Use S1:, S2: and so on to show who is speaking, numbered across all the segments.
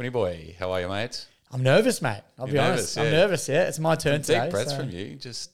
S1: Quinny boy, how are you, mate?
S2: I'm nervous, mate. I'll be
S1: You're
S2: honest.
S1: nervous,
S2: I'm nervous. Yeah, it's my turn
S1: Deep
S2: today.
S1: breaths
S2: so-
S1: from you. Just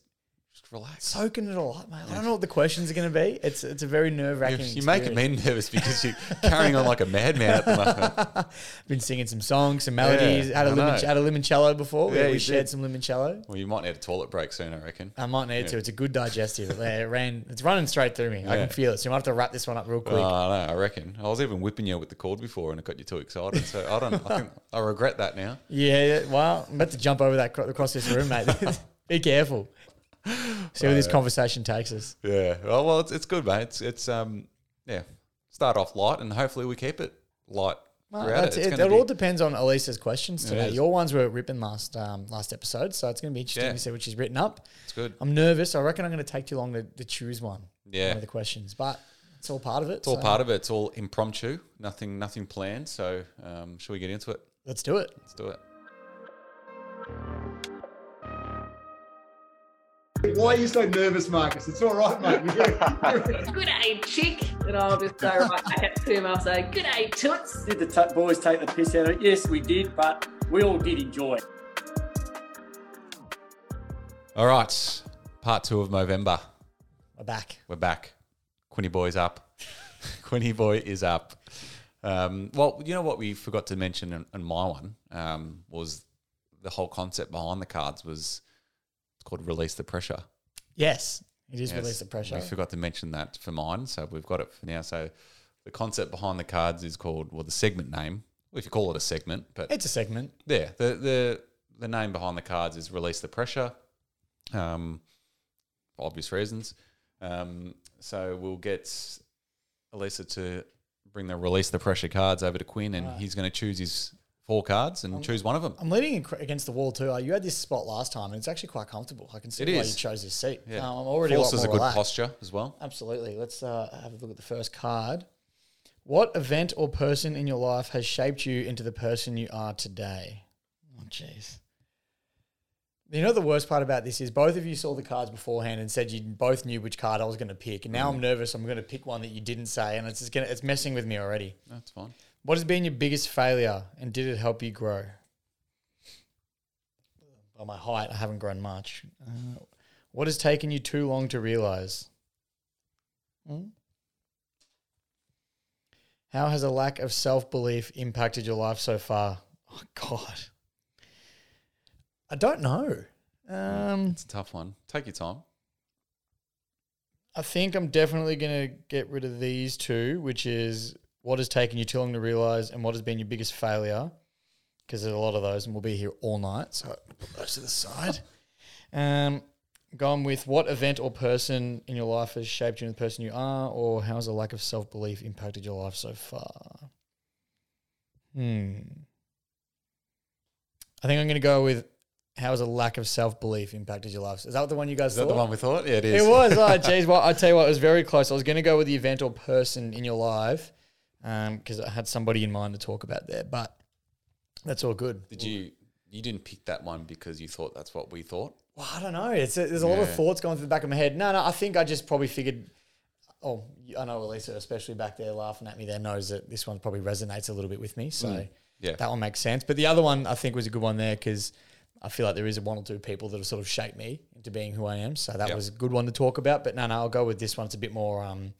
S1: relax.
S2: Soaking it all up, mate. I don't know what the questions are going to be. It's it's a very nerve wracking.
S1: you're making me nervous because you're carrying on like a madman at the moment.
S2: Been singing some songs, some melodies.
S1: Yeah,
S2: had a
S1: I know.
S2: had a limoncello before.
S1: Yeah,
S2: we
S1: you
S2: shared
S1: did.
S2: some limoncello.
S1: Well, you might need a toilet break soon, I reckon.
S2: I might need to. It's a good digestive. it ran. It's running straight through me. I can feel it. So you might have to wrap this one up real quick.
S1: Oh, no, I reckon. I was even whipping you with the cord before and it got you too excited. So I don't I think I regret that now.
S2: yeah. Well, I'm about to jump over that cro- across this room, mate. Be careful. See where this conversation takes us.
S1: Yeah. Well, well it's, it's good, mate. It's, it's um yeah. Start off light and hopefully we keep it light
S2: Well,
S1: throughout it. It's
S2: it.
S1: be-
S2: all depends on Elisa's questions today. Your ones were ripping last um, last episode, so it's going to be interesting
S1: Yeah.
S2: to see what she's written up.
S1: it's good.
S2: I'm nervous. I reckon I'm going to take too long to, to choose one.
S1: Yeah.
S2: One of the questions, but it's all part of it.
S1: It's all part of it. It's all impromptu. Nothing nothing planned. So um should we get into it?
S2: Let's do it.
S1: Let's do it.
S3: Why are you so nervous, Marcus? It's all right, mate. You're-
S4: Good day, chick. And I'll just go right back at to him. I'll say, Good day, toots.
S5: Did the t- boys take the piss out of it? Yes, we did, but we all did enjoy it.
S1: All right. Part two of Movember.
S2: We're back.
S1: We're back. Quinny Boy's up. Quinny Boy is up. Um, well, you know what we forgot to mention in, in my one um, was the whole concept behind the cards was it's called release the pressure.
S2: Yes, it is
S1: Yes,
S2: release the pressure.
S1: We forgot to mention that for mine, so we've got it for now. So the concept behind the cards is called well the segment name, if you call it a segment, but
S2: It's a segment.
S1: yeah, the the the name behind the cards is release the pressure, um, for obvious reasons. Um, so we'll get Elisa to bring the release the pressure cards over to Quinn, and he's going to choose his four cards and choose one of them.
S2: I'm leaning against the wall too. Uh, You had this spot last time, and it's actually quite comfortable. I can see
S1: It
S2: why
S1: is.
S2: you chose this seat.
S1: Yeah,
S2: Um, I'm already a
S1: forces
S2: more
S1: a good
S2: relaxed.
S1: posture as well.
S2: Absolutely. Let's uh, have a look at the first card. What event or person in your life has shaped you into the person you are today? Oh, jeez. You know the worst part about this is both of you saw the cards beforehand and said you both knew which card I was going to pick, and now I'm nervous. I'm going to pick one that you didn't say, and it's just gonna it's messing with me already.
S1: That's fine.
S2: What has been your biggest failure, and did it help you grow? By my height, I haven't grown much. Uh, what has taken you too long to realize? Hmm? How has a lack of self belief impacted your life so far? Oh God, I don't know. Um,
S1: It's a tough one. Take your time.
S2: I think I'm definitely going to get rid of these two, which is what has taken you too long to realize and what has been your biggest failure. Because there's a lot of those, and we'll be here all night. So put those to the side. Um, gone with what event or person in your life has shaped you into the person you are, or how has a lack of self belief impacted your life so far? Hmm. I think I'm going to go with how has a lack of self belief impacted your life. Is that the one you guys
S1: Is that the one we thought? Yeah, it is.
S2: It was. Oh, geez. Well, I tell you what, it was very close. I was going to go with the event or person in your life because I had somebody in mind to talk about there, but that's all good.
S1: Did you? You didn't pick that one because you thought that's what we thought.
S2: Well, I don't know. It's there's a lot of thoughts going through the back of my head. No, no. I think I just probably figured. Oh, I know Elisa, especially back there laughing at me, there knows that this one probably resonates a little bit with me. So
S1: Mm. Yeah.
S2: that one makes sense. But the other one I think was a good one there because I feel like there is one or two people that have sort of shaped me into being who I am. So that
S1: Yeah.
S2: was a good one to talk about. But no, no, I'll go with this one. It's a bit more. Um,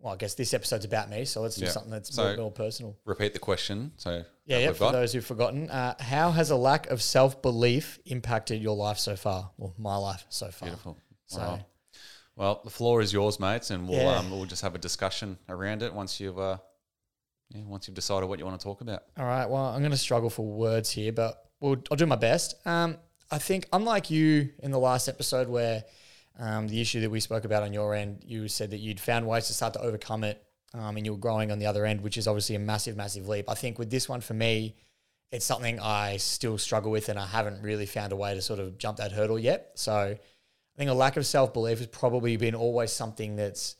S2: well, I guess this episode's about me, so let's do
S1: Yeah.
S2: something that's
S1: So-
S2: more, more personal.
S1: Repeat the question. So
S2: Yeah, yeah. For
S1: got.
S2: those who've forgotten, uh, how has a lack of self belief impacted your life so far? Well, my life so far.
S1: Beautiful.
S2: So
S1: right. Well, the floor is yours, mates, and we'll
S2: Yeah.
S1: um, we'll just have a discussion around it once you've uh, yeah, once you've decided what you want to talk about.
S2: All right. Well, I'm going to struggle for words here, but we'll, I'll do my best. Um, I think, unlike you in the last episode, where um, the issue that we spoke about on your end, you said that you'd found ways to start to overcome it um, and you were growing on the other end, which is obviously a massive, massive leap. I think with this one, for me, it's something I still struggle with and I haven't really found a way to sort of jump that hurdle yet. So I think a lack of self belief has probably been always something that's,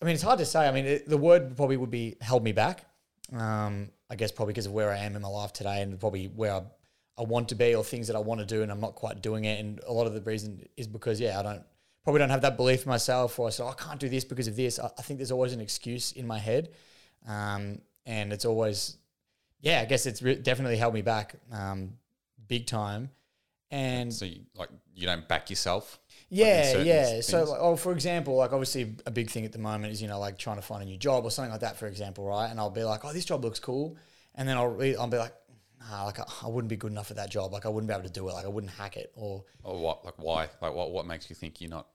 S2: I mean, it's hard to say. I mean, it, the word probably would be held me back. Um, I guess probably because of where I am in my life today and probably where I, I want to be or things that I want to do and I'm not quite doing it. And a lot of the reason is because, yeah, I don't probably don't have that belief in myself or I "Oh, I can't do this because of this. I, I think there's always an excuse in my head. Um, and it's always yeah, I guess it's re- definitely held me back um, big time. And
S1: So you, like you don't back yourself.
S2: Yeah,
S1: certain
S2: yeah.
S1: things.
S2: So, like, oh, for example, like obviously a big thing at the moment is you know like trying to find a new job or something like that. For example, right? And I'll be like, oh, this job looks cool, and then I'll re- I'll be like, nah, like I, I wouldn't be good enough for that job. Like I wouldn't be able to do it. Like I wouldn't hack it or
S1: Or what? Like why? Like what? What makes you think you're not?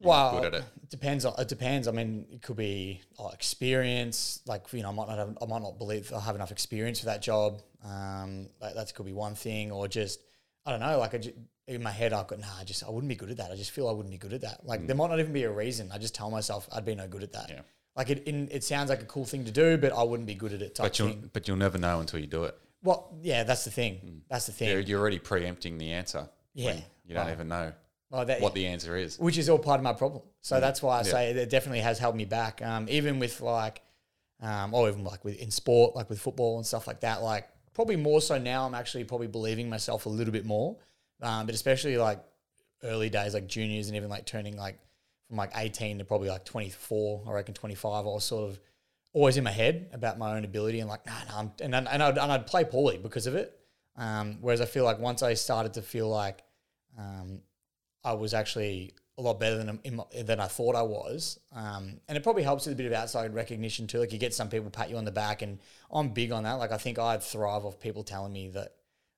S1: you're not
S2: well,
S1: good at it.
S2: it depends. on It depends. I mean, it could be oh, experience. Like you know, I might not have, I might not believe I have enough experience for that job. Um, that, that could be one thing, or just I don't know. Like I ju- in my head, I've got nah. I just I wouldn't be good at that. I just feel I wouldn't be good at that. Like there might not even be a reason. I just tell myself I'd be no good at that.
S1: Mm. Yeah.
S2: Like it, in, it sounds like a cool thing to do, but I wouldn't be good at it. Type
S1: But you'll
S2: thing.
S1: but you'll never know until you do it.
S2: Well, yeah, that's the thing. That's the thing.
S1: You're, you're already preempting the answer.
S2: Yeah.
S1: You don't even know
S2: Well, that-
S1: what the answer is.
S2: which is all part of my problem. So that's why I
S1: Yeah.
S2: say it definitely has held me back. Um, even with like, um, or even like with in sport, like with football and stuff like that. Like probably more so now. I'm actually probably believing myself a little bit more. Um, but especially like early days, like juniors and even like turning like from like 18 to probably like 24, I reckon 25. I was sort of always in my head about my own ability and like, nah, nah, and, and, I'd, and I'd play poorly because of it. Um, whereas I feel like once I started to feel like um, I was actually a lot better than my, than I thought I was, um, and it probably helps with a bit of outside recognition too. Like you get some people pat you on the back, and I'm big on that. Like I think I thrive off people telling me that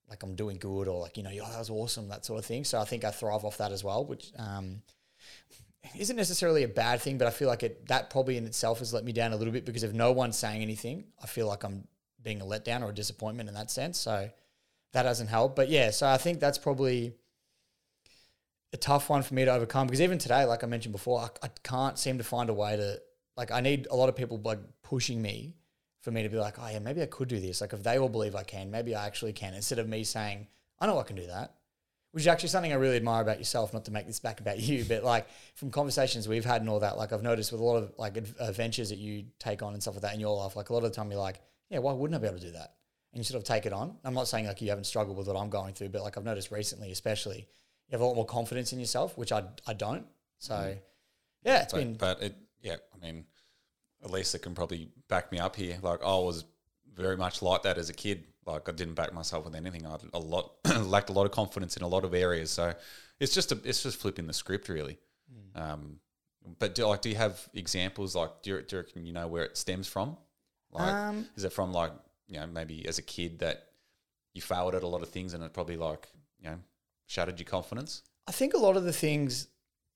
S2: like I'm doing good or like you know, oh, that was awesome, that sort of thing. So I think I thrive off that as well, which um, isn't necessarily a bad thing, but I feel like it that probably in itself has let me down a little bit because if no one's saying anything, I feel like I'm being a letdown or a disappointment in that sense. So that doesn't help. But yeah, so I think that's probably a tough one for me to overcome because even today, like I mentioned before, I, I can't seem to find a way to like. I need a lot of people like pushing me for me to be like, oh yeah, maybe I could do this. Like if they all believe I can, maybe I actually can. Instead of me saying, I know I can do that, which is actually something I really admire about yourself. Not to make this back about you, but like from conversations we've had and all that, like I've noticed with a lot of like ad- adventures uh, that you take on and stuff like that in your life, like a lot of the time you're like, yeah, why wouldn't I be able to do that? And you sort of take it on. I'm not saying like you haven't struggled with what I'm going through, but like I've noticed recently, especially, you have a lot more confidence in yourself, which I, I don't. So, yeah, it's been
S1: But, but it, yeah, I mean, Elisa can probably back me up here. Like I was very much like that as a kid. Like I didn't back myself with anything. I a lot lacked a lot of confidence in a lot of areas. So it's just a, it's just flipping the script really.
S2: Hmm.
S1: Um, but do like do you have examples like do you, do you reckon you know where it stems from? Like
S2: Um,
S1: is it from like you know maybe as a kid that you failed at a lot of things and it probably like you know shattered your confidence?
S2: I think a lot of the things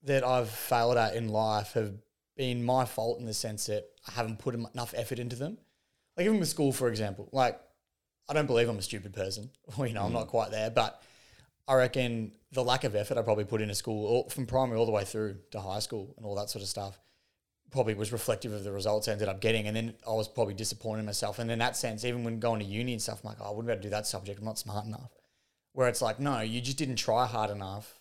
S2: that I've failed at in life have been my fault in the sense that I haven't put enough effort into them. Like even with school, for example, like I don't believe I'm a stupid person. Or, you know, I'm hmm. not quite there, but I reckon the lack of effort I probably put into school, all, from primary all the way through to high school and all that sort of stuff, probably was reflective of the results I ended up getting. And then I was probably disappointed in myself. And in that sense, even when going to uni and stuff, I'm like, oh, I wouldn't be able to do that subject. I'm not smart enough. Where it's like, no, you just didn't try hard enough.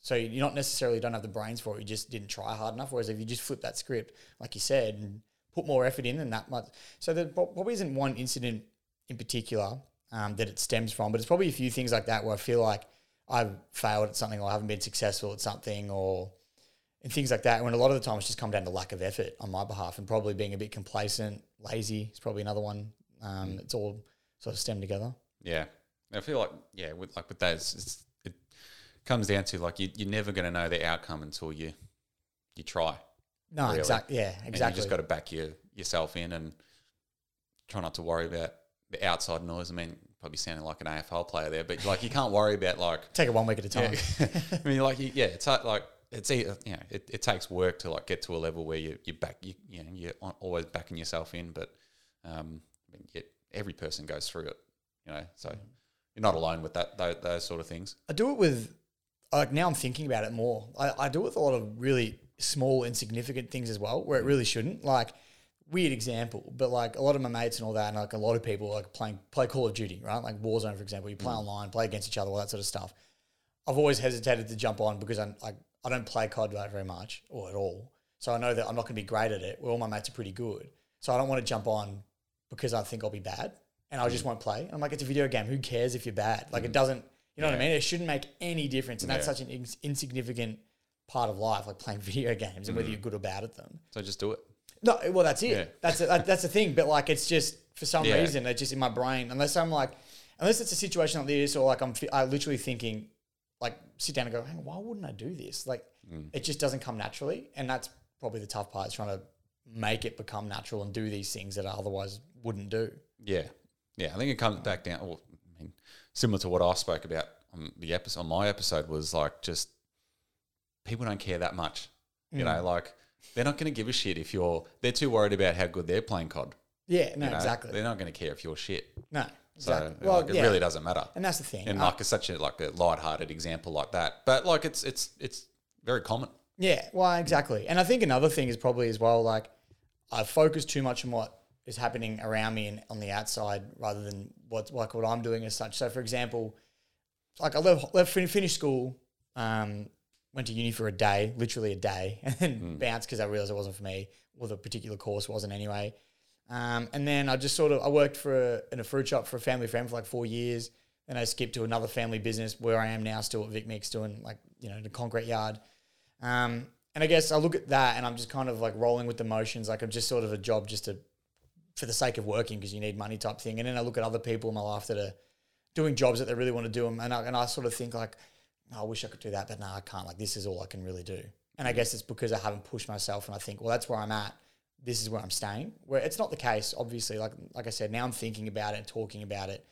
S2: So you're not necessarily don't have the brains for it. You just didn't try hard enough. Whereas if you just flip that script, like you said, and put more effort in, and that much. So there probably isn't one incident in particular um, that it stems from, but it's probably a few things like that where I feel like I've failed at something or I haven't been successful at something or and things like that. When a lot of the time it's just come down to lack of effort on my behalf and probably being a bit complacent, lazy is probably another one. Um, It's all sort of stemmed together.
S1: Yeah, I feel like yeah, with like with those, it's, it comes down to like you, you're never going to know the outcome until you you try.
S2: No,
S1: Really.
S2: exactly. Yeah,
S1: And
S2: exactly.
S1: you just got to back your yourself in and try not to worry about the outside noise. I mean, probably sounding like an AFL player there, but like you can't worry about like
S2: Take it one week at a time.
S1: yeah. I mean, like you- yeah, it's like like it's you know it, it takes work to like get to a level where you you back you you know you're always backing yourself in, but um, I mean, yet every person goes through it, you know. So you're not alone with that those, those sort of things.
S2: I do it with, like now I'm thinking about it more. I, I do it with a lot of really small, insignificant things as well, where it really shouldn't. Like, weird example, but like a lot of my mates and all that, and like a lot of people like playing play Call of Duty, right? Like Warzone, for example, you play mm. online, play against each other, all that sort of stuff. I've always hesitated to jump on because I'm like I don't play COD very much or at all, so I know that I'm not going to be great at it. Where all my mates are pretty good, so I don't want to jump on because I think I'll be bad, and I just mm. won't play. And I'm like, it's a video game. Who cares if you're bad? Like it mm. doesn't. You know what I mean? It shouldn't make any difference, and that's
S1: Yeah.
S2: such an ins- insignificant part of life, like playing video games and whether mm. you're good or bad at them.
S1: So just do it.
S2: No, well, that's it.
S1: Yeah.
S2: That's a, that, that's the thing. But like, it's just for some
S1: Yeah.
S2: reason, it's just in my brain. Unless I'm like, unless it's a situation like this, or like I'm, fi- I literally thinking, like, sit down and go, hang on, why wouldn't I do this? Like,
S1: Mm.
S2: it just doesn't come naturally, and that's probably the tough part. Is trying to make it become natural and do these things that I otherwise wouldn't do.
S1: Yeah, yeah. I think it comes back down. Well, I mean, similar to what I spoke about on the episode. On my episode was like just people don't care that much. You mm. know, like they're not going to give a shit if you're. They're too worried about how good they're playing COD.
S2: Yeah, no,
S1: you know?
S2: exactly.
S1: They're not going to care if you're shit.
S2: No,
S1: So
S2: exactly.
S1: like, it really doesn't matter.
S2: And that's the thing.
S1: And
S2: I-
S1: like it's such a like a light-hearted example like that, but like it's it's it's very common.
S2: Yeah, well, exactly. And I think another thing is probably as well, like I focus too much on what is happening around me and on the outside rather than what like what I'm doing as such. So, for example, like I left, left finished school, um, went to uni for a day, literally a day, and then bounced because I realized it wasn't for me, or the particular course wasn't anyway. Um, and then I just sort of I worked for a, in a fruit shop for a family friend for like four years. Then I skipped to another family business where I am now, still at Vic Mix, doing like you know the concrete yard. Um, and I guess I look at that and I'm just kind of like rolling with the motions, like I'm just sort of a job just to for the sake of working because you need money type thing. And then I look at other people in my life that are doing jobs that they really want to do, and I, and I sort of think like, oh, I wish I could do that, but no, I can't. Like this is all I can really do. And I mm. guess it's because I haven't pushed myself, and I think, well, that's where I'm at. This is where I'm staying. Where it's not the case, obviously. Like like I said, now I'm thinking about it and talking about it.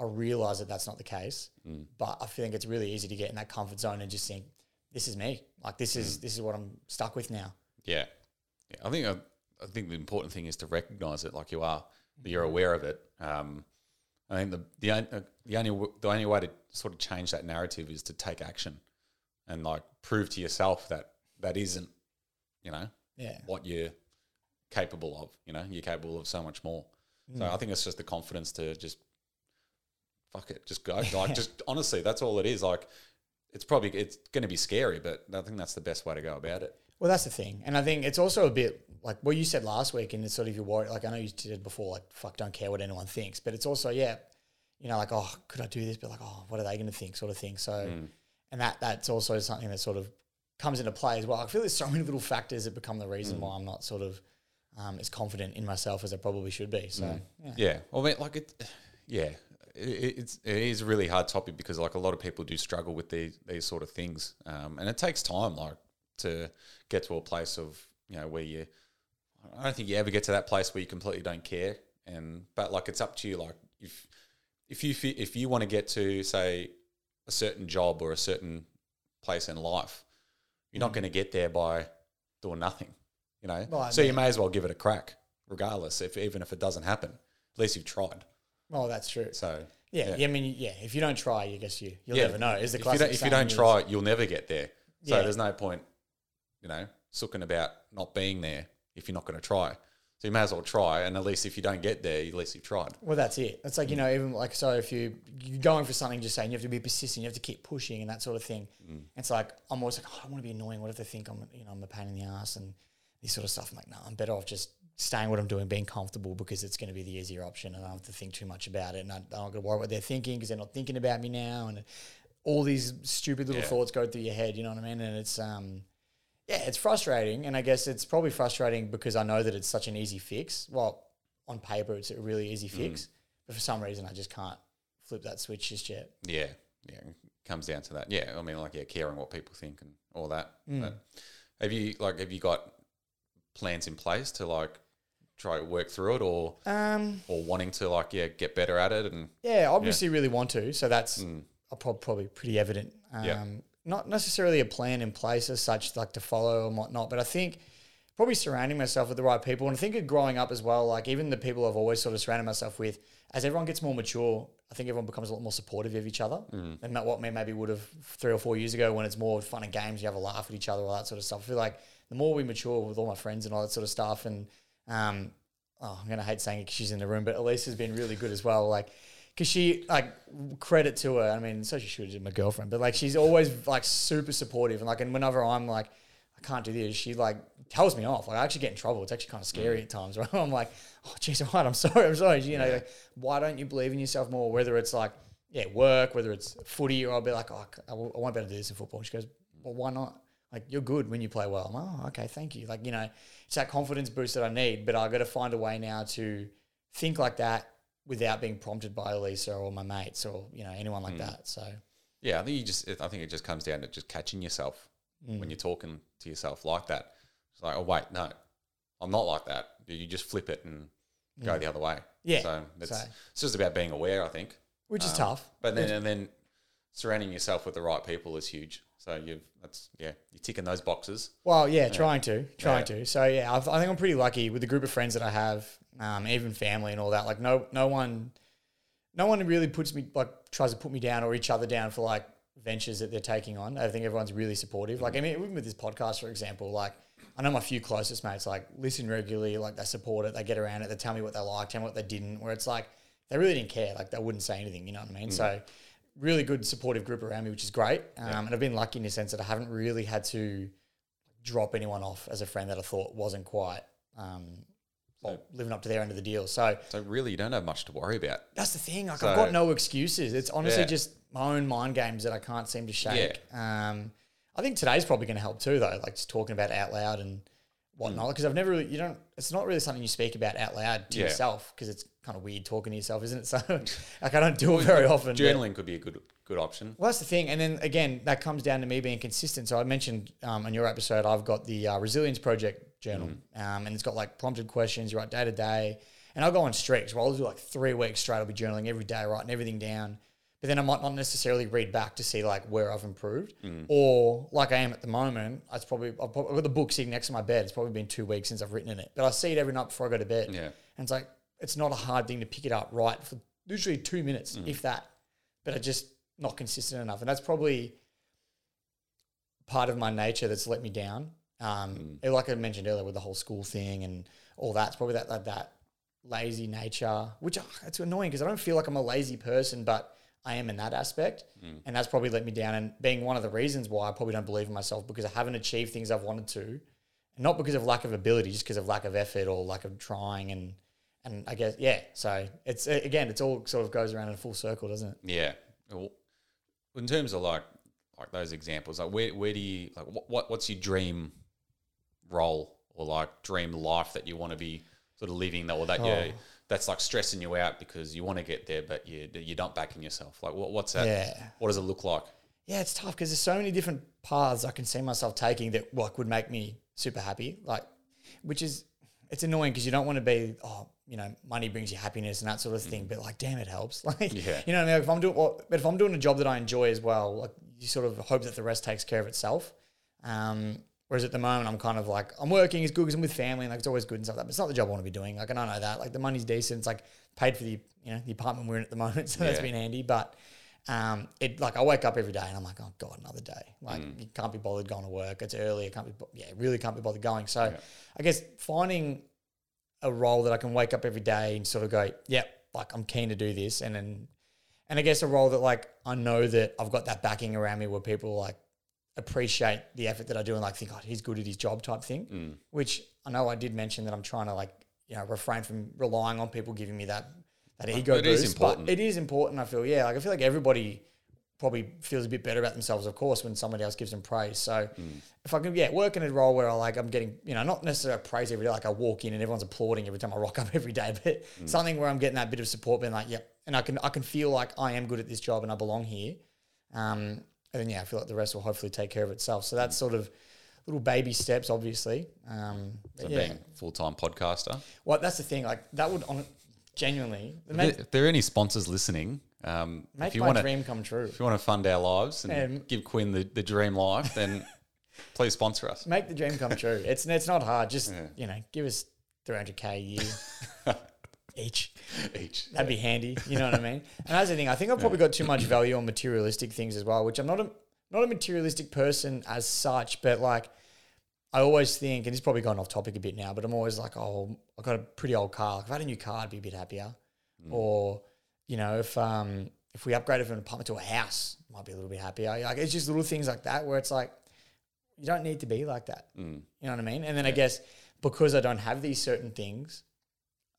S2: I realize that that's not the case, mm. but I think it's really easy to get in that comfort zone and just think, this is me. Like this is mm. this is what I'm stuck with now.
S1: Yeah, yeah. I think uh, I think the important thing is to recognize it like you are, that you're aware of it. Um, I think the the, uh, the only the only way to sort of change that narrative is to take action, and like prove to yourself that that isn't, you know,
S2: Yeah.
S1: what you're capable of. You know, you're capable of so much more. So I think it's just the confidence to just fuck it, just go. Like just honestly, that's all it is. Like it's probably it's going to be scary, but I think that's the best way to go about it.
S2: Well, that's the thing, and I think it's also a bit like what you said last week, and it's sort of your worry. Like I know you said before, like fuck, don't care what anyone thinks, but it's also yeah, you know, like oh, could I do this? But like oh, what are they going to think? Sort of thing. So, and that that's also something that sort of comes into play as well. I feel there's so many little factors that become the reason why I'm not sort of um, as confident in myself as I probably should be. So yeah.
S1: Yeah. Well, I mean, like it, yeah, it, it's it is a really hard topic because like a lot of people do struggle with these these sort of things, um, and it takes time, like to get to a place of you know where you. I don't think you ever get to that place where you completely don't care, and but like it's up to you. Like if if you if you want to get to say a certain job or a certain place in life, you're not mm. going to get there by doing nothing. You know,
S2: Well,
S1: so you may as well give it a crack, regardless. If even if it doesn't happen, at least you've tried.
S2: Oh, that's true.
S1: So
S2: Yeah, yeah. I mean, yeah. If you don't try, I guess you you'll
S1: yeah,
S2: never know. Is the
S1: if you don't, if you don't try, you'll never get there. So
S2: Yeah.
S1: there's no point, you know, sooking about not being there if you're not going to try. So you may as well try, and at least if you don't get there, at least you've tried.
S2: Well, that's it. It's like you know, even like so, if you you're going for something, just saying you have to be persistent, you have to keep pushing, and that sort of thing. It's like I'm always like, oh, I don't want to be annoying. What if they think I'm, you know, I'm a pain in the ass and this sort of stuff? I'm like, no, I'm better off just staying what I'm doing, being comfortable because it's going to be the easier option, and I don't have to think too much about it, and I, I'm not going to worry what they're thinking because they're not thinking about me now, and all these stupid little
S1: Yeah.
S2: thoughts go through your head. You know what I mean? And it's um, yeah, it's frustrating, and I guess it's probably frustrating because I know that it's such an easy fix. Well, on paper, it's a really easy fix, but for some reason, I just can't flip that switch just yet.
S1: Yeah, yeah, it comes down to that. Yeah, I mean, like yeah, caring what people think and all that.
S2: Mm.
S1: But have you like have you got plans in place to like try to work through it, or
S2: Um,
S1: or wanting to like yeah get better at it and
S2: yeah, obviously, really want to, so that's
S1: Mm.
S2: prob- probably pretty evident. Um,
S1: Yeah.
S2: Not necessarily a plan in place as such, like to follow and whatnot, but I think probably surrounding myself with the right people. And I think of growing up as well, like even the people I've always sort of surrounded myself with, as everyone gets more mature, I think everyone becomes a lot more supportive of each other than that what me maybe would have three or four years ago when it's more fun and games, you have a laugh at each other, all that sort of stuff. I feel like the more we mature with all my friends and all that sort of stuff, and um, oh, I'm gonna hate saying it 'cause she's in the room, but Elise has been really good as well. Like, because she like credit to her. I mean, so she should have my girlfriend, but like she's always like super supportive, and like, and whenever I'm like. I can't do this. She like tells me off. Like I actually get in trouble. It's actually kind of scary at times. Right? I'm like, oh jeez, all right, I'm sorry, I'm sorry. You know, like, why don't you believe in yourself more? Whether it's like, yeah, work, whether it's footy, or I'll be like, oh, I won't be able to do this in football. She goes, well, why not? Like you're good when you play well. I'm, oh, okay, thank you. Like you know, it's that confidence boost that I need. But I got to find a way now to think like that without being prompted by Elisa or my mates or you know anyone like that. So
S1: Yeah, I think you just. I think it just comes down to just catching yourself
S2: Mm.
S1: when you're talking to yourself like that. It's like, oh wait, no, I'm not like that. You just flip it and go the other way.
S2: Yeah,
S1: So it's,
S2: so-
S1: it's just about being aware. I think.
S2: which is
S1: Um,
S2: tough.
S1: But then and then surrounding yourself with the right people is huge. So you've that's yeah, you're ticking those boxes.
S2: Well, yeah, trying to, trying
S1: Yeah.
S2: to. So yeah, I've, I think I'm pretty lucky with the group of friends that I have, um, even family and all that. Like no, no one, no one really puts me like tries to put me down or each other down for like ventures that they're taking on. I think everyone's really supportive. Like I mean, even with this podcast, for example, like I know my few closest mates like listen regularly, like they support it, they get around it, they tell me what they like, tell me what they didn't. Where it's like they really didn't care, like they wouldn't say anything. You know what I mean? So really good supportive group around me, which is great. Um, And I've been lucky in the sense that I haven't really had to drop anyone off as a friend that I thought wasn't quite um, well, living up to their end of the deal. So
S1: So really, you don't have much to worry about.
S2: that's the thing. Like
S1: So-
S2: I've got no excuses. It's honestly
S1: Yeah.
S2: just my own mind games that I can't seem to shake. Um, I think today's probably going to help too, though. Like just talking about it out loud and whatnot. Because I've never really, you don't. It's not really something you speak about out loud to
S1: Yeah.
S2: yourself because it's kind of weird talking to yourself, isn't it? So like I don't do it very often.
S1: Journaling could be a good good option.
S2: well, that's the thing. And then again, that comes down to me being consistent. So I mentioned um, on your episode, I've got the uh, Resilience Project journal, um, and it's got like prompted questions. You write day to day, and I'll go on streaks. Where I'll do like three weeks straight. I'll be journaling every day, writing everything down. But then I might not necessarily read back to see like where I've improved, or like I am at the moment. It's probably I've, probably, I've got the book sitting next to my bed. It's probably been two weeks since I've written in it, but I see it every night before I go to bed.
S1: Yeah.
S2: and it's like it's not a hard thing to pick it up, right? For literally two minutes, if that but I just not consistent enough. And that's probably part of my nature that's let me down. Um, and Like I mentioned earlier with the whole school thing and all that, it's probably that, that, that lazy nature, which uh, it's annoying because I don't feel like I'm a lazy person, but I am in that aspect. Mm. And that's probably let me down and being one of the reasons why I probably don't believe in myself because I haven't achieved things I've wanted to. And not because of lack of ability, just because of lack of effort or lack of trying and and I guess yeah. So it's again, it's all sort of goes around in a full circle, doesn't it?
S1: Yeah. Well, in terms of like like those examples, like where where do you like what, what what's your dream role or like dream life that you want to be sort of living that or that you
S2: Oh.
S1: That's like stressing you out because you want to get there but you you're not backing yourself. Like what what's that?
S2: Yeah.
S1: What does it look like?
S2: Yeah, it's tough because there's so many different paths I can see myself taking that like would make me super happy. Like, which is it's annoying because you don't want to be oh you know money brings you happiness and that sort of thing. But like, damn, it helps. Like,
S1: Yeah.
S2: you know, what I mean? if I'm doing well, but if I'm doing a job that I enjoy as well, like you sort of hope that the rest takes care of itself. Um, whereas at the moment, I'm kind of like I'm working as good because I'm with family and like it's always good and stuff like that. But it's not the job I want to be doing. Like, and I know that. Like the money's decent. It's like paid for the you know the apartment we're in at the moment, so that's
S1: Yeah.
S2: been handy. But um, it like I wake up every day and I'm like, oh god, another day. Like you can't be bothered going to work. It's early. I can't be, yeah, really can't be bothered going. So I guess finding a role that I can wake up every day and sort of go, yep, like I'm keen to do this, and then, and I guess a role that like I know that I've got that backing around me where people like appreciate the effort that I do and like think, oh, he's good at his job type thing. Mm. Which I know I did mention that I'm trying to like you know refrain from relying on people giving me that that ego
S1: It is
S2: boost.
S1: important.
S2: But it is important. I feel yeah, like I feel like everybody probably feels a bit better about themselves, of course, when somebody else gives them praise. So mm. if I can, yeah, work in a role where I like, I'm getting, you know, not necessarily praise every day, like I walk in and everyone's applauding every time I rock up every day, but mm. something where I'm getting that bit of support, being like, yep, and I can, I can feel like I am good at this job and I belong here. Um, and then yeah, I feel like the rest will hopefully take care of itself. So that's sort of little baby steps, obviously. Um,
S1: So
S2: yeah,
S1: being full time podcaster.
S2: well, that's the thing. Like that would on genuinely
S1: If there- if there are any sponsors listening, um,
S2: make
S1: if you
S2: my
S1: want to
S2: dream come true.
S1: if you want to fund our lives and
S2: Um,
S1: give Quinn the, the dream life, then please sponsor us.
S2: Make the dream come true. It's it's not hard. Just you know, give us 300k a year each.
S1: Each.
S2: That'd be handy. You know what I mean? And that's the thing. I think I've probably got too much value on materialistic things as well, which I'm not a not a materialistic person as such, but like I always think, and it's probably gone off topic a bit now, but I'm always like, oh, I've got a pretty old car. Like, if I had a new car, I'd be a bit happier. Or, you know, if um if we upgraded from an apartment to a house, might be a little bit happier. Like it's just little things like that where it's like you don't need to be like that. You know what I mean? And then I guess because I don't have these certain things,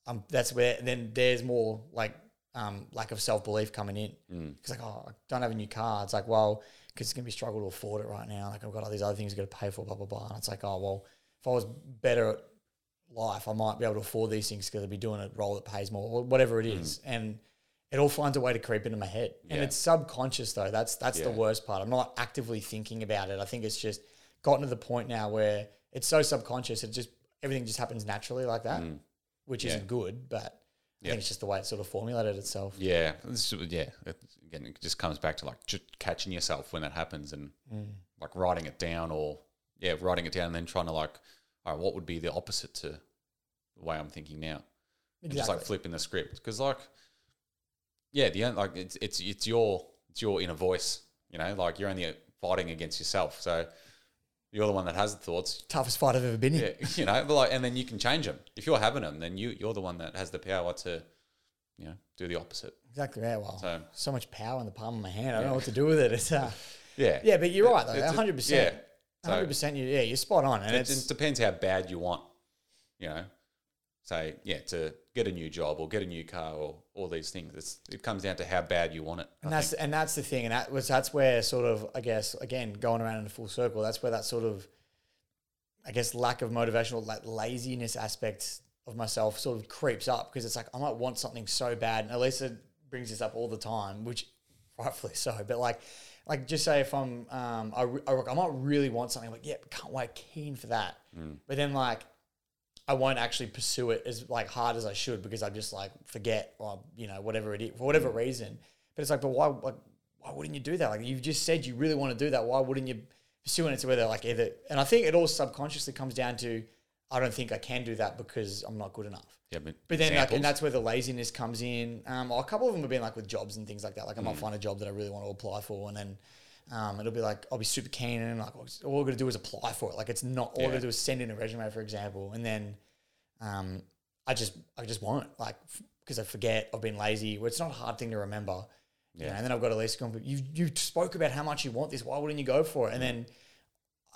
S2: um, that's where then there's more like um, lack of self belief coming in. Because like, oh, I don't have a new car. It's like, well, because it's gonna be a struggle to afford it right now. Like I've got all these other things I've got to pay for, blah blah blah. And it's like, oh well, if I was better at life, I might be able to afford these things because I'd be doing a role that pays more, or whatever it is. And it all finds a way to creep into my head, and it's subconscious though. That's that's the worst part. I'm not actively thinking about it. I think it's just gotten to the point now where it's so subconscious. It just everything just happens naturally like that, which.
S1: Yeah.
S2: isn't good. But I think it's just the way it sort of formulated itself.
S1: Yeah, it's, yeah. It, again, it just comes back to like just catching yourself when that happens and
S2: Mm.
S1: like writing it down, or yeah, writing it down and then trying to like, all right, what would be the opposite to the way I'm thinking now? And just like flipping the script because like, yeah, the like it's it's it's your it's your inner voice, you know, like you're only fighting against yourself, so you're the one that has the thoughts.
S2: Toughest fight I've ever been in.
S1: Yeah, you know, but like, and then you can change them if you're having them. Then you you're the one that has the power to, you know, do the opposite.
S2: Exactly. Yeah. Well,
S1: So-
S2: so, much power in the palm of my hand. I don't know what to do with it. It's uh,
S1: Yeah,
S2: yeah, but you're right though.
S1: A-
S2: hundred percent.
S1: yeah. So-
S2: hundred percent. You yeah, you're spot on, and
S1: it,
S2: it's
S1: it depends how bad you want, you know. Say yeah, to get a new job or get a new car or all these things. It's, it comes down to how bad you want it.
S2: and
S1: I
S2: that's
S1: think.
S2: and that's the thing, and that was that's where sort of I guess again going around in a full circle. That's where that sort of I guess lack of motivational like laziness aspect of myself sort of creeps up because it's like I might want something so bad, and Elisa brings this up all the time, which rightfully so. But like, like just say if I'm um I, I, I might really want something like yeah, can't wait, keen for that, but then like I won't actually pursue it as like hard as I should because I just like forget or you know whatever it is for whatever reason. But it's like, but why like why wouldn't you do that? Like you've just said you really want to do that. Why wouldn't you pursue it? It's whether like either and I think it all subconsciously comes down to I don't think I can do that because I'm not good enough.
S1: yeah, but,
S2: But then, like, and that's where the laziness comes in. Um, a couple of them have been like with jobs and things like that. Like, I might
S1: Mm.
S2: find a job that I really want to apply for, and then um, it'll be like I'll be super keen, and like all I got to do is apply for it. Like, it's not all I got
S1: Yeah.
S2: to do is send in a resume, for example, and then um, I just I just won't like because I forget. I've been lazy. Well, it's not a hard thing to remember. Yeah.
S1: Yeah.
S2: and then I've got a list going, you you spoke about how much you want this. Why wouldn't you go for it? And then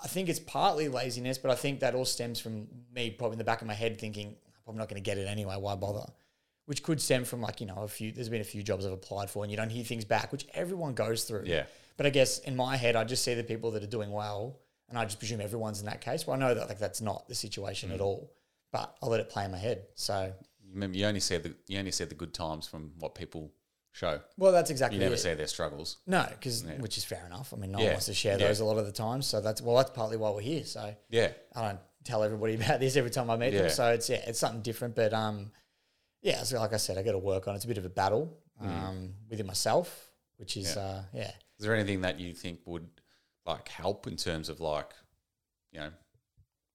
S2: I think it's partly laziness, but I think that all stems from me probably in the back of my head thinking, I'm probably not going to get it anyway. Why bother? Which could stem from like, you know, a few, there's been a few jobs I've applied for and you don't hear things back, which everyone goes through.
S1: Yeah.
S2: But I guess in my head, I just see the people that are doing well and I just presume everyone's in that case. Well, I know that like that's not the situation
S1: Mm.
S2: at all, but I let it play in my head. So,
S1: Remember, you only see the you only see the good times from what people show.
S2: well, that's exactly
S1: You never
S2: it.
S1: see their struggles.
S2: No, because which is fair enough. I mean, no one wants to share
S1: Yeah.
S2: those a lot of the time. So that's well, that's partly why we're here. So
S1: Yeah,
S2: I don't tell everybody about this every time I meet them. So it's yeah, it's something different. But um, yeah, so like I said, I got to work on. it. It's a bit of a battle
S1: Mm.
S2: um within myself, which is uh yeah.
S1: Is there anything that you think would like help in terms of like, you know,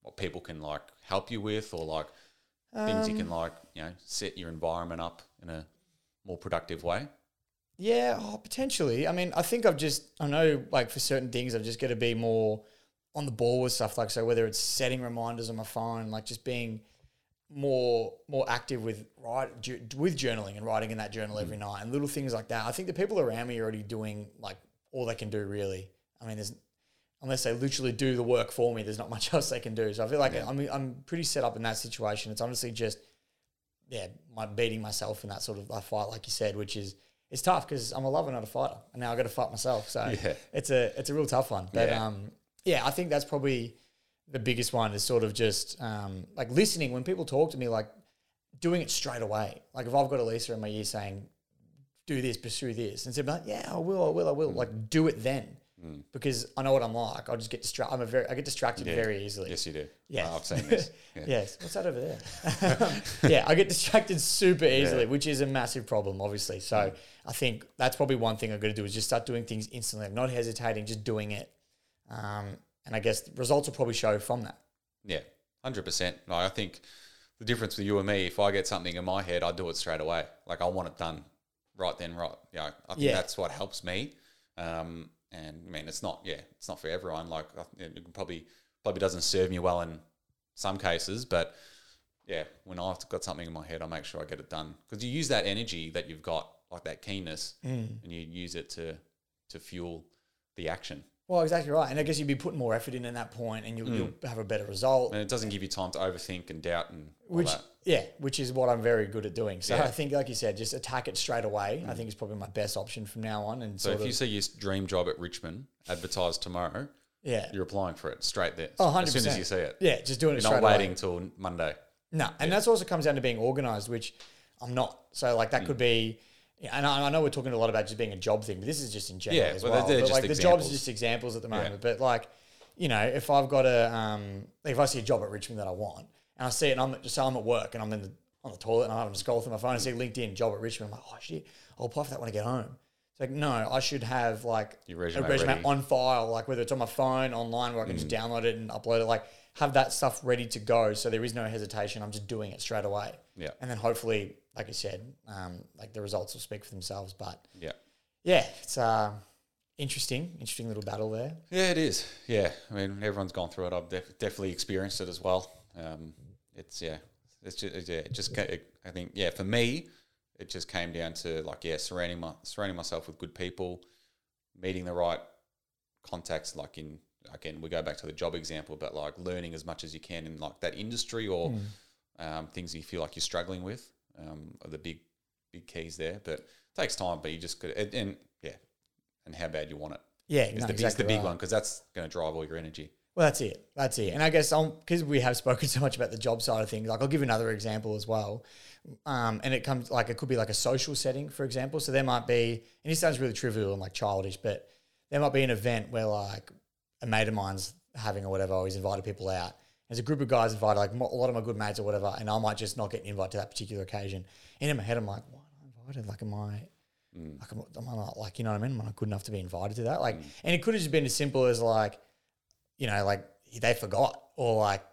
S1: what people can like help you with or like things you
S2: Um,
S1: can like, you know, set your environment up in a more productive way?
S2: Yeah, oh, potentially. I mean, I think I've just I know like for certain things I've just got to be more on the ball with stuff like so whether it's setting reminders on my phone, like just being more more active with write with journaling and writing in that journal every night and little things like that. I think the people around me are already doing like all they can do really. I mean, there's unless they literally do the work for me, there's not much else they can do. So I feel like I'm I'm pretty set up in that situation. It's honestly just yeah, my beating myself in that sort of like fight, like you said, which is it's tough because I'm a lover, not a fighter, and now I got to fight myself. So
S1: Yeah.
S2: it's a it's a real tough one. But
S1: Yeah.
S2: um, yeah, I think that's probably the biggest one is sort of just um, like listening when people talk to me, like doing it straight away. Like if I've got Elisa in my ear saying, "Do this, pursue this," and say, "Like, yeah, I will, I will, I
S1: Mm.
S2: will," like do it then. Because I know what I'm like. I just get distracted. I'm a very, I get distracted very easily.
S1: Yes, you do.
S2: Yeah.
S1: I've seen this. Yeah.
S2: Yes. What's that over there? yeah, I get distracted super easily,
S1: Yeah. Mm.
S2: which is a massive problem, obviously. So I think that's probably one thing I've got to do is just start doing things instantly, I'm not hesitating, just doing it. Um, and I guess the results will probably show from that.
S1: Yeah, hundred percent. No, I think the difference with you and me, if I get something in my head, I do it straight away. Like I want it done right then, right. Yeah, I think
S2: Yeah.
S1: that's what helps me. Um, and I mean, it's not. Yeah, it's not for everyone. Like I- it probably probably doesn't serve me well in some cases, but yeah, when I've got something in my head, I make sure I get it done because you use that energy that you've got, like that keenness,
S2: Mm.
S1: and you use it to to fuel the action.
S2: Well, exactly right. And I guess you'd be putting more effort in at that point, and you'll, you'll have a better result.
S1: and it doesn't give you time to overthink and doubt and all
S2: Which,
S1: that.
S2: yeah, which is what I'm very good at doing. So
S1: Yeah.
S2: I think, like you said, just attack it straight away. I think is probably my best option from now on. And
S1: So if you see your dream job at Richmond advertised tomorrow,
S2: yeah,
S1: you're applying for it straight there.
S2: Oh, 100%.
S1: As soon as you see it.
S2: yeah, just doing it
S1: You're
S2: straight
S1: not
S2: away.
S1: waiting till Monday.
S2: No, and that's also comes down to being organized, which I'm not. So like that could
S1: Mm.
S2: Be, and I, I know we're talking a lot about just being a job thing, but this is just in general
S1: Yeah,
S2: as
S1: well,
S2: well.
S1: they're
S2: But
S1: just
S2: like the jobs are just examples at the moment.
S1: Yeah.
S2: But like, you know, if I've got a, um, if I see a job at Richmond that I want, and I see it, and I'm just so I'm at work and I'm in the on the toilet and I'm to scroll through my phone and see LinkedIn job at Richmond, I'm like, oh shit, I'll apply for that when I get home. It's like no, I should have like
S1: Your resume
S2: a resume
S1: ready.
S2: on file, like whether it's on my phone, online, where I can
S1: Mm.
S2: just download it and upload it, like have that stuff ready to go. So there is no hesitation. I'm just doing it straight away.
S1: Yeah.
S2: And then hopefully, like I said, um, like the results will speak for themselves. But
S1: Yeah.
S2: yeah, it's uh, interesting, interesting little battle there.
S1: Yeah, it is. Yeah, I mean, everyone's gone through it. I've def- definitely experienced it as well. Um, it's yeah, it's just yeah, it just ca- I think yeah, for me, it just came down to like yeah, surrounding my surrounding myself with good people, meeting the right contacts. Like in again, we go back to the job example, but like learning as much as you can in like that industry or um, things you feel like you're struggling with um, are the big big keys there. But it takes time, but you just could and, and yeah, and how bad you want it
S2: Yeah,
S1: is
S2: no,
S1: the,
S2: exactly
S1: the big
S2: right.
S1: one because that's going to drive all your energy.
S2: Well, that's it. That's it. And I guess because we have spoken so much about the job side of things, like I'll give another example as well. Um, and it comes like it could be like a social setting, for example. So there might be, and this sounds really trivial and like childish, but there might be an event where like a mate of mine's having or whatever, or he's invited people out. There's a group of guys invited, like a lot of my good mates or whatever, and I might just not get an invite to that particular occasion. And in my head, I'm like, why am I invited? Like, am I, mm. like, am I- am I not, like, you know what I mean? Am I not good enough to be invited to that? Like, mm. and it could have just been as simple as like, you know, like they forgot or like,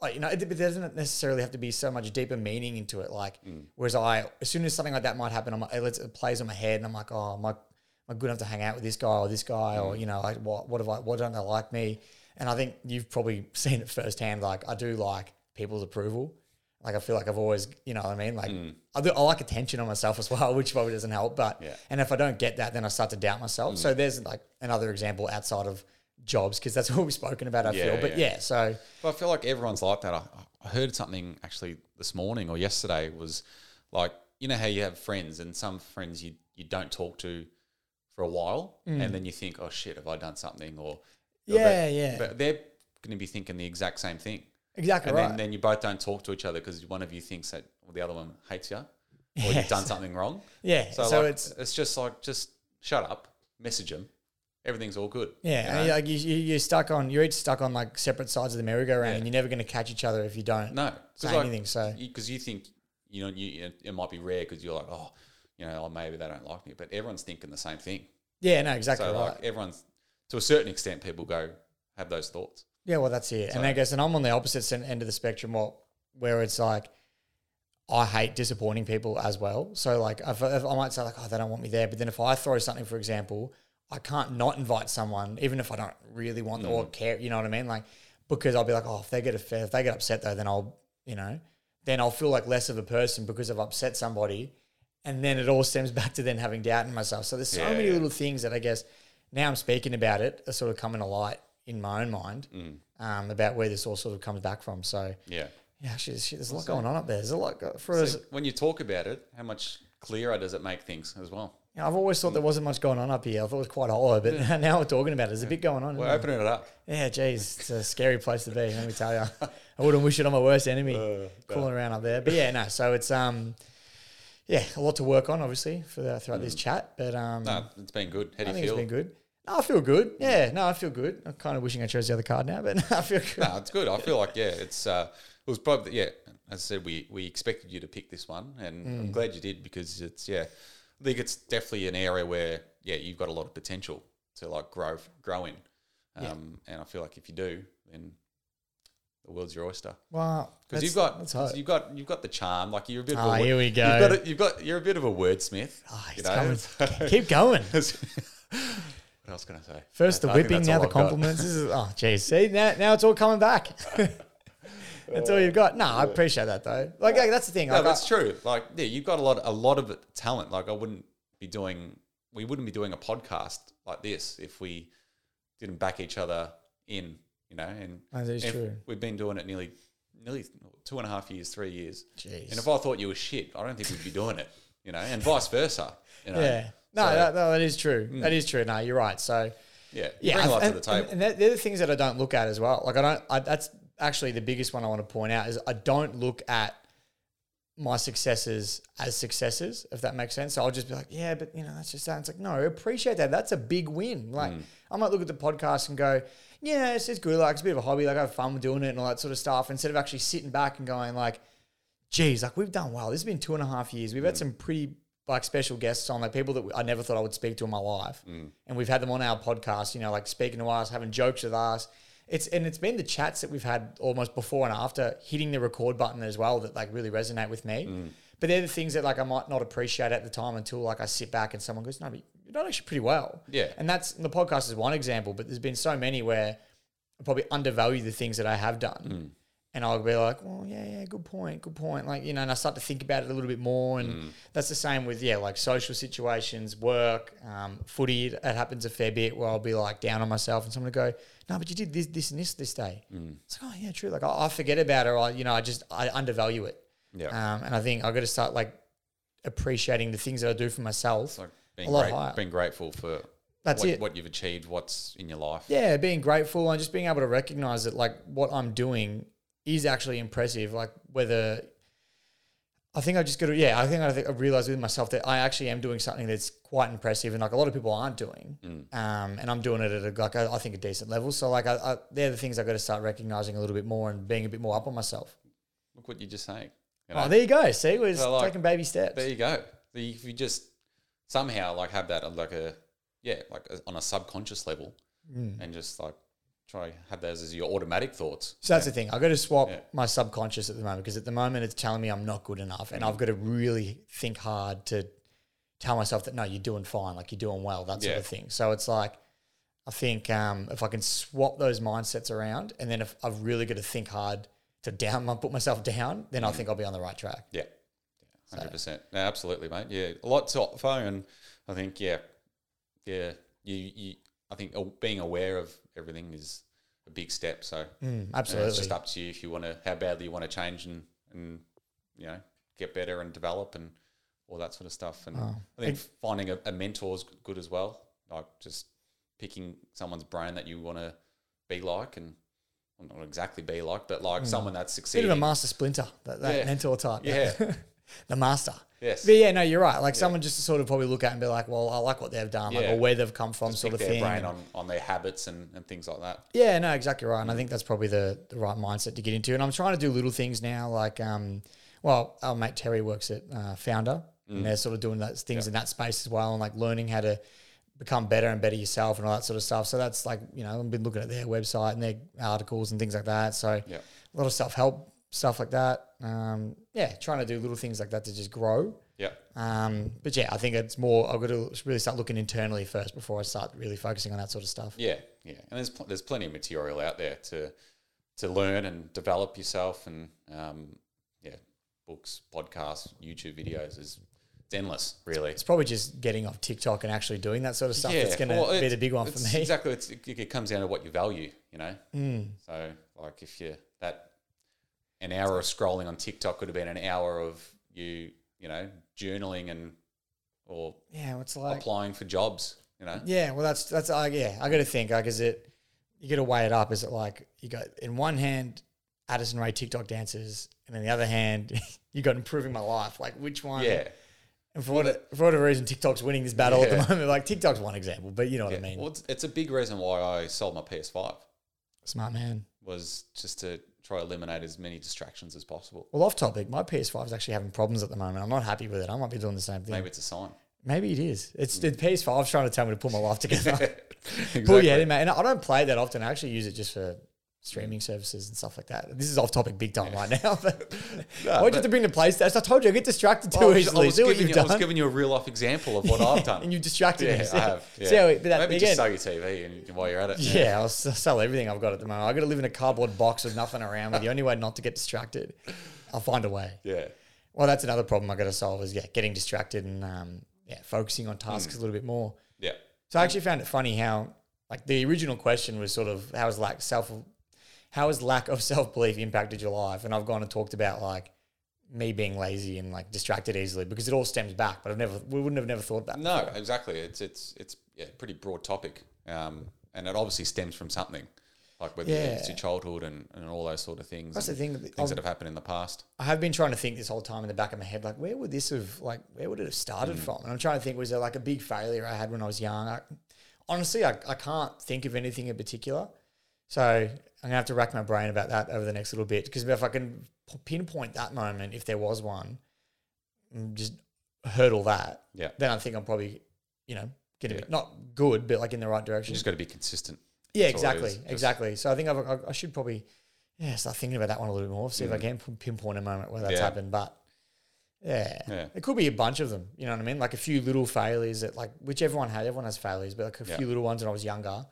S2: like, you know, it, it doesn't necessarily have to be so much deeper meaning into it. Like, mm. whereas I, as soon as something like that might happen, I'm like, it, it plays on my head and I'm like, oh, am I, am I good enough to hang out with this guy or this guy or, you know, like what, what have I, what don't they like me? And I think you've probably seen it firsthand. Like I do like people's approval. Like I feel like I've always, you know what I mean? Like I, do, I like attention on myself as well, which probably doesn't help. But
S1: Yeah.
S2: and if I don't get that, then I start to doubt myself. So there's like another example outside of jobs because that's what we've spoken about. I
S1: Yeah,
S2: feel, but
S1: yeah.
S2: yeah. So
S1: But I feel like everyone's like that. I, I heard something actually this morning or yesterday was like, you know how you have friends and some friends you, you don't talk to for a while and then you think, oh shit, have I done something? Or
S2: Mm. Yeah,
S1: but,
S2: yeah.
S1: But they're going to be thinking the exact same thing.
S2: exactly
S1: And
S2: right.
S1: then, then you both don't talk to each other because one of you thinks that the other one hates you or
S2: Yeah,
S1: you've done something wrong.
S2: yeah.
S1: So,
S2: So,
S1: like,
S2: it's
S1: it's just like, just shut up, message them. Everything's all good.
S2: yeah,
S1: you
S2: and
S1: know?
S2: you're like you, you- you're stuck on you're each stuck on like separate sides of the merry-go-round,
S1: Yeah.
S2: and you're never going to catch each other if you don't
S1: No,
S2: say anything. So
S1: because you think you know you, it might be rare because you're like oh you know oh, maybe they don't like me, but everyone's thinking the same thing.
S2: yeah, no, exactly
S1: So
S2: right.
S1: like everyone's to a certain extent, people go have those thoughts.
S2: Yeah, well, that's it. and
S1: So-
S2: I guess, and I'm on the opposite end of the spectrum, what, where it's like, I hate disappointing people as well. So, like, if, if I might say, like, oh, they don't want me there. But then if I throw something, for example, I can't not invite someone, even if I don't really want them
S1: Mm.
S2: or care, you know what I mean? Like, because I'll be like, oh, if they get a, if they get upset though, then I'll, you know, then I'll feel like less of a person because I've upset somebody. And then it all stems back to then having doubt in myself. So there's so
S1: Yeah,
S2: many
S1: yeah.
S2: little things that I guess now I'm speaking about it are sort of coming to light in my own mind um, about where this all sort of comes back from. So
S1: Yeah.
S2: yeah, there's, there's a lot going on up there. There's a lot go- for us.
S1: When you talk about it, how much clearer does it make things as well?
S2: You know, I've always thought there wasn't much going on up here. I thought it was quite hollow, but now we're talking about it. There's a bit going on.
S1: We're opening it up.
S2: Yeah, geez, it's a scary place to be. Let me tell you, I wouldn't wish it on my worst enemy,
S1: Uh,
S2: crawling around up there. But yeah, no. So it's um, yeah, a lot to work on, obviously, for the, throughout this chat. But um,
S1: Mm. No, it's been good. How
S2: I
S1: do you
S2: think
S1: feel?
S2: it's been good. No, I feel good. Yeah, no, I feel good. I'm kind of wishing I chose the other card now, but I feel good.
S1: No, it's good. I feel like yeah, it's uh, it was probably yeah. As I said, we we expected you to pick this one, and
S2: Mm.
S1: I'm glad you did because it's yeah. I think it's definitely an area where yeah you've got a lot of potential to like grow grow in, um, and I feel like if you do, then the world's your oyster.
S2: Wow,
S1: Because you've got you've got you've got the charm. Like you're a bit. of
S2: Ah,
S1: a,
S2: here we go.
S1: You've got, a, you've got you're a bit of a wordsmith.
S2: Ah,
S1: you know?
S2: Keep going.
S1: else can I say?
S2: First the
S1: I
S2: whipping, now the
S1: I've
S2: compliments. This is oh geez, see now now it's all coming back. that's all you've got. No, I appreciate that though. Like, like, that's the thing.
S1: No,
S2: Like,
S1: that's
S2: I-
S1: true. Like, yeah, you've got a lot, a lot of talent. Like, I wouldn't be doing, we wouldn't be doing a podcast like this if we didn't back each other in, you know. And oh,
S2: That is true.
S1: We've been doing it nearly, nearly two and a half years, three years.
S2: Jeez.
S1: And if I thought you were shit, I don't think we'd be doing it, you know, and vice versa. You know?
S2: Yeah. No,
S1: So,
S2: that, no, that is true. That is true. No, you're right. So
S1: yeah,
S2: yeah,
S1: bring a lot
S2: and,
S1: to the table.
S2: and, and they're, the things that I don't look at as well. Like I don't. I, that's actually the biggest one I want to point out is I don't look at my successes as successes, if that makes sense. So I'll just be like, yeah, but you know, that's just that. It's like, no, appreciate that. That's a big win. Like
S1: Mm.
S2: I might look at the podcast and go, yeah, it's, it's good. Like it's a bit of a hobby. Like I have fun doing it and all that sort of stuff. Instead of actually sitting back and going like, geez, like we've done well. This has been two and a half years. We've
S1: Mm.
S2: had some pretty like special guests on, like people that I never thought I would speak to in my life, and we've had them on our podcast. You know, like speaking to us, having jokes with us. It's and it's been the chats that we've had almost before and after hitting the record button as well that like really resonate with me.
S1: Mm.
S2: But they're the things that like I might not appreciate at the time until like I sit back and someone goes, "No, but you're done actually pretty well."
S1: Yeah.
S2: and that's the podcast is one example, but there's been so many where I probably undervalue the things that I have done.
S1: Mm.
S2: And I'll be like, well, yeah, yeah, good point, good point. Like, you know, and I start to think about it a little bit more. And
S1: Mm.
S2: that's the same with, yeah, like social situations, work, um, footy. It happens a fair bit where I'll be like down on myself and someone will go, no, but you did this, this, and this this day.
S1: Mm.
S2: It's like, oh, yeah, true. Like, I, I forget about it or, I, you know, I just, I undervalue it.
S1: Yeah.
S2: Um, and I think I've got to start like appreciating the things that I do for myself.
S1: It's like being,
S2: a lot
S1: great,
S2: higher.
S1: being grateful for
S2: That's
S1: what,
S2: it.
S1: what you've achieved, what's in your life.
S2: yeah, being grateful and just being able to recognize that like what I'm doing is actually impressive. Like whether I think I just got to yeah, I think I think I realized with myself that I actually am doing something that's quite impressive and like a lot of people aren't doing. Um, and I'm doing it at a like I, I think a decent level. So like I, I, they're the things I got to start recognizing a little bit more and being a bit more up on myself.
S1: Look what you're just saying. you know?
S2: Oh, there you go. See, we're
S1: So, like,
S2: taking baby steps.
S1: There you go. If you just somehow like have that like a yeah, like a, on a subconscious level,
S2: Mm.
S1: and just like try have those as your automatic thoughts.
S2: So that's the thing. I've got to swap
S1: Yeah.
S2: my subconscious at the moment because at the moment it's telling me I'm not good enough. And I've got to really think hard to tell myself that no, you're doing fine, like you're doing well, that sort
S1: Yeah.
S2: of thing. So it's like, I think um, if I can swap those mindsets around and then if I've really got to think hard to down, put myself down, then I think I'll be on the right track.
S1: Yeah, hundred percent. No, absolutely, mate. Yeah, a lot to and I think yeah, yeah, you, you I think being aware of everything is a big step. So
S2: Mm, absolutely.
S1: it's just up to you if you want to how badly you want to change and and you know get better and develop and all that sort of stuff. And
S2: Oh.
S1: I think finding a, a mentor is good as well. Like just picking someone's brain that you want to be like and well, not exactly be like, but like someone that's
S2: Mm. Bit of a master splinter, that, that
S1: Yeah.
S2: mentor type.
S1: Yeah.
S2: the master.
S1: Yes.
S2: But yeah, no, you're right. Like someone just to sort of probably look at and be like, well, I like what they've done, like, or where they've come from,
S1: Just
S2: sort of
S1: their
S2: thing.
S1: brain on, on their habits and, and things like that.
S2: Yeah, no, exactly right. And I think that's probably the, the right mindset to get into. And I'm trying to do little things now, like, um, well, our mate Terry works at uh, Founder, and they're sort of doing those things in that space as well, and like learning how to become better and better yourself and all that sort of stuff. So that's like, you know, I've been looking at their website and their articles and things like that. So
S1: Yeah.
S2: a lot of self help stuff like that. Um, yeah, trying to do little things like that to just grow.
S1: Yeah.
S2: Um, but yeah, I think it's more. I've got to really start looking internally first before I start really focusing on that sort of stuff.
S1: Yeah. Yeah. And there's, pl- there's plenty of material out there to, to learn and develop yourself. And um, yeah, books, podcasts, YouTube videos is it's endless, really.
S2: It's probably just getting off TikTok and actually doing that sort of stuff that's going to
S1: well,
S2: be the big one for me.
S1: Exactly. It's, it, it comes down to what you value, you know?
S2: Mm.
S1: So, like, if you that an hour of scrolling on TikTok could have been an hour of you, you know, journaling and or
S2: Yeah, it's like
S1: applying for jobs, you know?
S2: yeah. Well, that's that's uh, yeah. I got to think like, is it you got to weigh it up? Is it like you got in one hand Addison Rae TikTok dances, and in the other hand you got improving my life? Like which one?
S1: Yeah.
S2: And for what for whatever reason, TikTok's winning this battle at the moment. Like TikTok's one example, but you know what
S1: yeah.
S2: I mean.
S1: Well, it's, it's a big reason why I sold my PS5
S2: Smart man.
S1: was just to try to eliminate as many distractions as possible.
S2: Well, off topic, my PS5 is actually having problems at the moment. I'm not happy with it. I might be doing the same thing.
S1: Maybe it's a sign.
S2: Maybe it is. It's the PS5's trying to tell me to put my life together.
S1: exactly.
S2: Pull your head in, mate. And I don't play that often. I actually use it just for streaming services and stuff like that. This is off topic big time right now. But why'd you have to bring the PlayStation? I told you I get distracted too
S1: I was, I
S2: easily.
S1: was giving you, I was giving you a real life example of what I've done.
S2: and you distracted me.
S1: yeah,
S2: See-
S1: I have. Yeah.
S2: see how but that,
S1: Maybe
S2: again,
S1: just sell your TV and while you're at it.
S2: yeah, I'll sell everything I've got at the moment. I've got to live in a cardboard box with nothing around me. The only way not to get distracted, I'll find a way.
S1: Yeah.
S2: Well, that's another problem I've got to solve is yeah, getting distracted and um, yeah, focusing on tasks a little bit more.
S1: Yeah.
S2: So I actually found it funny how like the original question was sort of how has lack self how has lack of self belief impacted your life? And I've gone and talked about like me being lazy and like distracted easily because it all stems back. But I've never we wouldn't have never thought that.
S1: No, exactly. It's it's it's yeah, pretty broad topic, um, and it obviously stems from something, like whether
S2: Yeah.
S1: it's your childhood and, and all those sort of things.
S2: That's the thing.
S1: Things
S2: I've-
S1: that have happened in the past.
S2: I have been trying to think this whole time in the back of my head, like where would this have like where would it have started from? And I'm trying to think, was there like a big failure I had when I was young? I, honestly, I, I can't think of anything in particular. So I'm gonna have to rack my brain about that over the next little bit because if I can pinpoint that moment, if there was one, and just hurdle that,
S1: Yeah.
S2: then I think I'm probably, you know, getting
S1: Yeah.
S2: Be not good, but like in the right
S1: You
S2: direction.
S1: just got to be consistent.
S2: Yeah,
S1: That's
S2: exactly, exactly. So I think I've, I, I should probably, yeah, start thinking about that one a little bit more. See if I can pinpoint a moment where that's
S1: Mm. Yeah.
S2: happened. But yeah,
S1: Yeah.
S2: it could be a bunch of them. You know what I mean? Like a few little failures that, like, which everyone had. Everyone has failures, but like a few little ones when I was younger,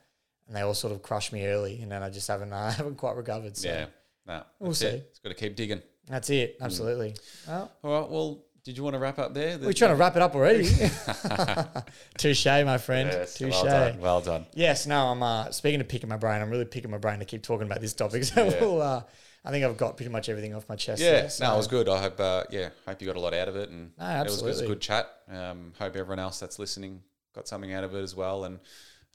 S2: and they all sort of crushed me early, and then I just haven't, uh, haven't quite recovered. So
S1: Yeah. No,
S2: We'll see.
S1: it. It's got to keep digging.
S2: that's it. Absolutely. Well,
S1: All right. Well, did you want to wrap up there?
S2: we're trying to wrap it up already. Touche, my friend.
S1: Yes,
S2: Touche.
S1: well done. Well done.
S2: Yes, no, I'm uh, speaking of picking my brain. I'm really picking my brain to keep talking about this topic. So
S1: Yeah.
S2: we'll, uh, I think I've got pretty much everything off my chest.
S1: Yeah,
S2: there,
S1: no, it was good. I hope, uh, yeah, hope you got a lot out of it, and
S2: No,
S1: it was, it was a good chat. Um, hope everyone else that's listening got something out of it as well, and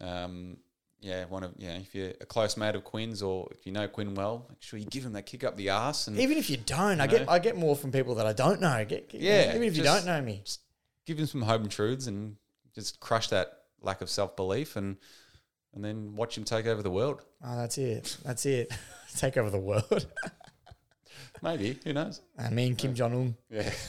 S1: um, yeah, one of yeah, if you're a close mate of Quinn's or if you know Quinn well, make sure you give him that kick up the ass and
S2: Even if you don't, I
S1: You
S2: get
S1: know?
S2: I get more from people that I don't know. Get, get-
S1: Yeah,
S2: even if you don't know me.
S1: give him some home truths and just crush that lack of self belief and and then watch him take over the world.
S2: Oh, that's it. That's it. Take over the world.
S1: Maybe who knows?
S2: Ah, I mean, Kim Jong Un
S1: Yeah.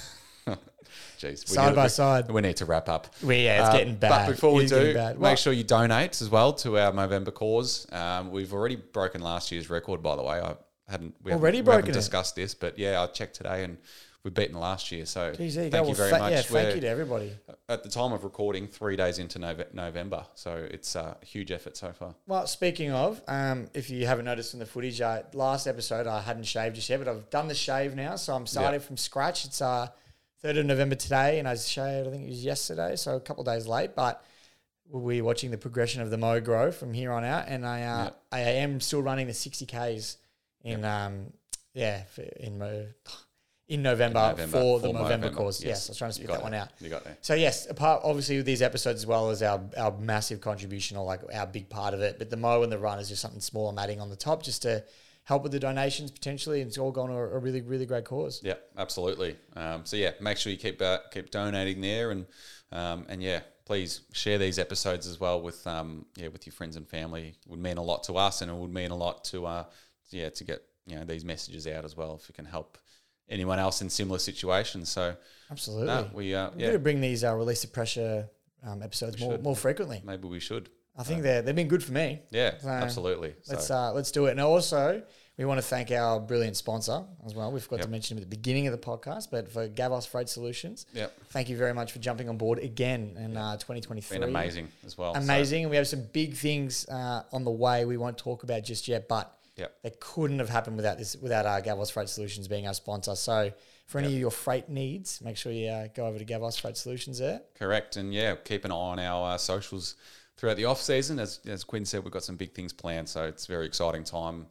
S1: Jeez,
S2: side by
S1: we-
S2: side.
S1: We need to wrap up.
S2: We, yeah, it's
S1: Uh,
S2: getting bad.
S1: But before we do, make
S2: Well,
S1: sure you donate as well to our November cause. Um, we've already broken last year's record, by the way. I hadn't we
S2: Already
S1: haven't, We haven't
S2: it?
S1: discussed this, but yeah, I checked today and we've beaten last year. So
S2: there you
S1: thank
S2: go.
S1: you
S2: Well,
S1: very
S2: tha-
S1: much.
S2: Yeah, thank
S1: We're
S2: you to everybody.
S1: at the time of recording, three days into Nove- November, so it's a huge effort so far.
S2: Well, speaking of, um, if you haven't noticed in the footage, uh, last episode I hadn't shaved just yet, but I've done the shave now, so I'm starting from scratch. It's uh, 3rd of November today, and I shaved, I think it was yesterday, so a couple of days late, but we're watching the progression of the mo grow from here on out, and I uh,
S1: Yeah.
S2: I am still running the 60Ks in, um, yeah, for, in Mo. In November,
S1: November,
S2: for the November, cause. Yes.
S1: yes.
S2: I was trying to spit that one out.
S1: You got there.
S2: So yes, apart obviously with these episodes as well as our our massive contribution or like our big part of it, but the mo and the run is just something small I'm adding on the top just to help with the donations potentially, and it's all gone to a, really really great cause.
S1: Yeah, absolutely. Um, so yeah, make sure you keep uh, keep donating there, and um, and yeah, please share these episodes as well with um, yeah with your friends and family. It would mean a lot to us, and it would mean a lot to uh, yeah to get you know these messages out as well. If it can help anyone else in similar situations, so
S2: Absolutely.
S1: no, we uh,
S2: We're
S1: yeah
S2: bring these uh, release the pressure um, episodes more
S1: should.
S2: more frequently.
S1: maybe we should.
S2: I think they're they've been good for me.
S1: Yeah,
S2: So,
S1: absolutely.
S2: Let's
S1: so,
S2: uh, let's do it. And also, we want to thank our brilliant sponsor as well. We forgot to mention him at the beginning of the podcast, but for Gavos Freight Solutions,
S1: Yep.
S2: thank you very much for jumping on board again in uh, 2023.
S1: been amazing as well. so,
S2: amazing. and we have some big things uh, on the way we won't talk about just yet, but
S1: Yep.
S2: they couldn't have happened without this, without uh, Gavos Freight Solutions being our sponsor. So for any of your freight needs, make sure you uh, go over to Gavos Freight Solutions there.
S1: Correct, and yeah, keep an eye on our uh, socials throughout the off season. As as Quinn said, we've got some big things planned, so it's a very exciting time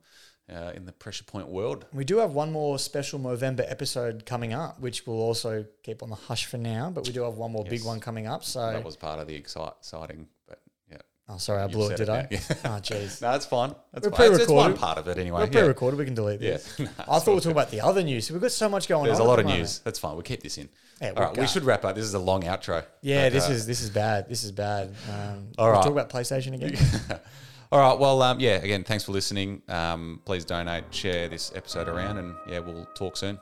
S1: uh, in the pressure point world.
S2: We do have one more special Movember episode coming up, which we'll also keep on the hush for now, but we do have one more big one coming up. So,
S1: That was part of the exciting, but yeah,
S2: oh, sorry, I blew it, did
S1: it
S2: I?
S1: yeah.
S2: Oh, jeez.
S1: no, it's fine. That's
S2: We're
S1: fine. It's, it's one
S2: pre-recorded.
S1: part of it anyway.
S2: We're pre-recorded. We can delete this.
S1: Yeah.
S2: I thought we were talking about the other news. We've got so much going
S1: There's
S2: on.
S1: There's
S2: a
S1: lot of
S2: moment.
S1: news. That's fine. We'll keep this in.
S2: Yeah,
S1: All right, we should wrap up. This is a long outro.
S2: Yeah, this
S1: uh,
S2: is this is bad. This is bad. Um,
S1: All right.
S2: talk about PlayStation again.
S1: All right. Well, um, yeah. Again, thanks for listening. Um, please donate, share this episode around, and yeah, we'll talk soon.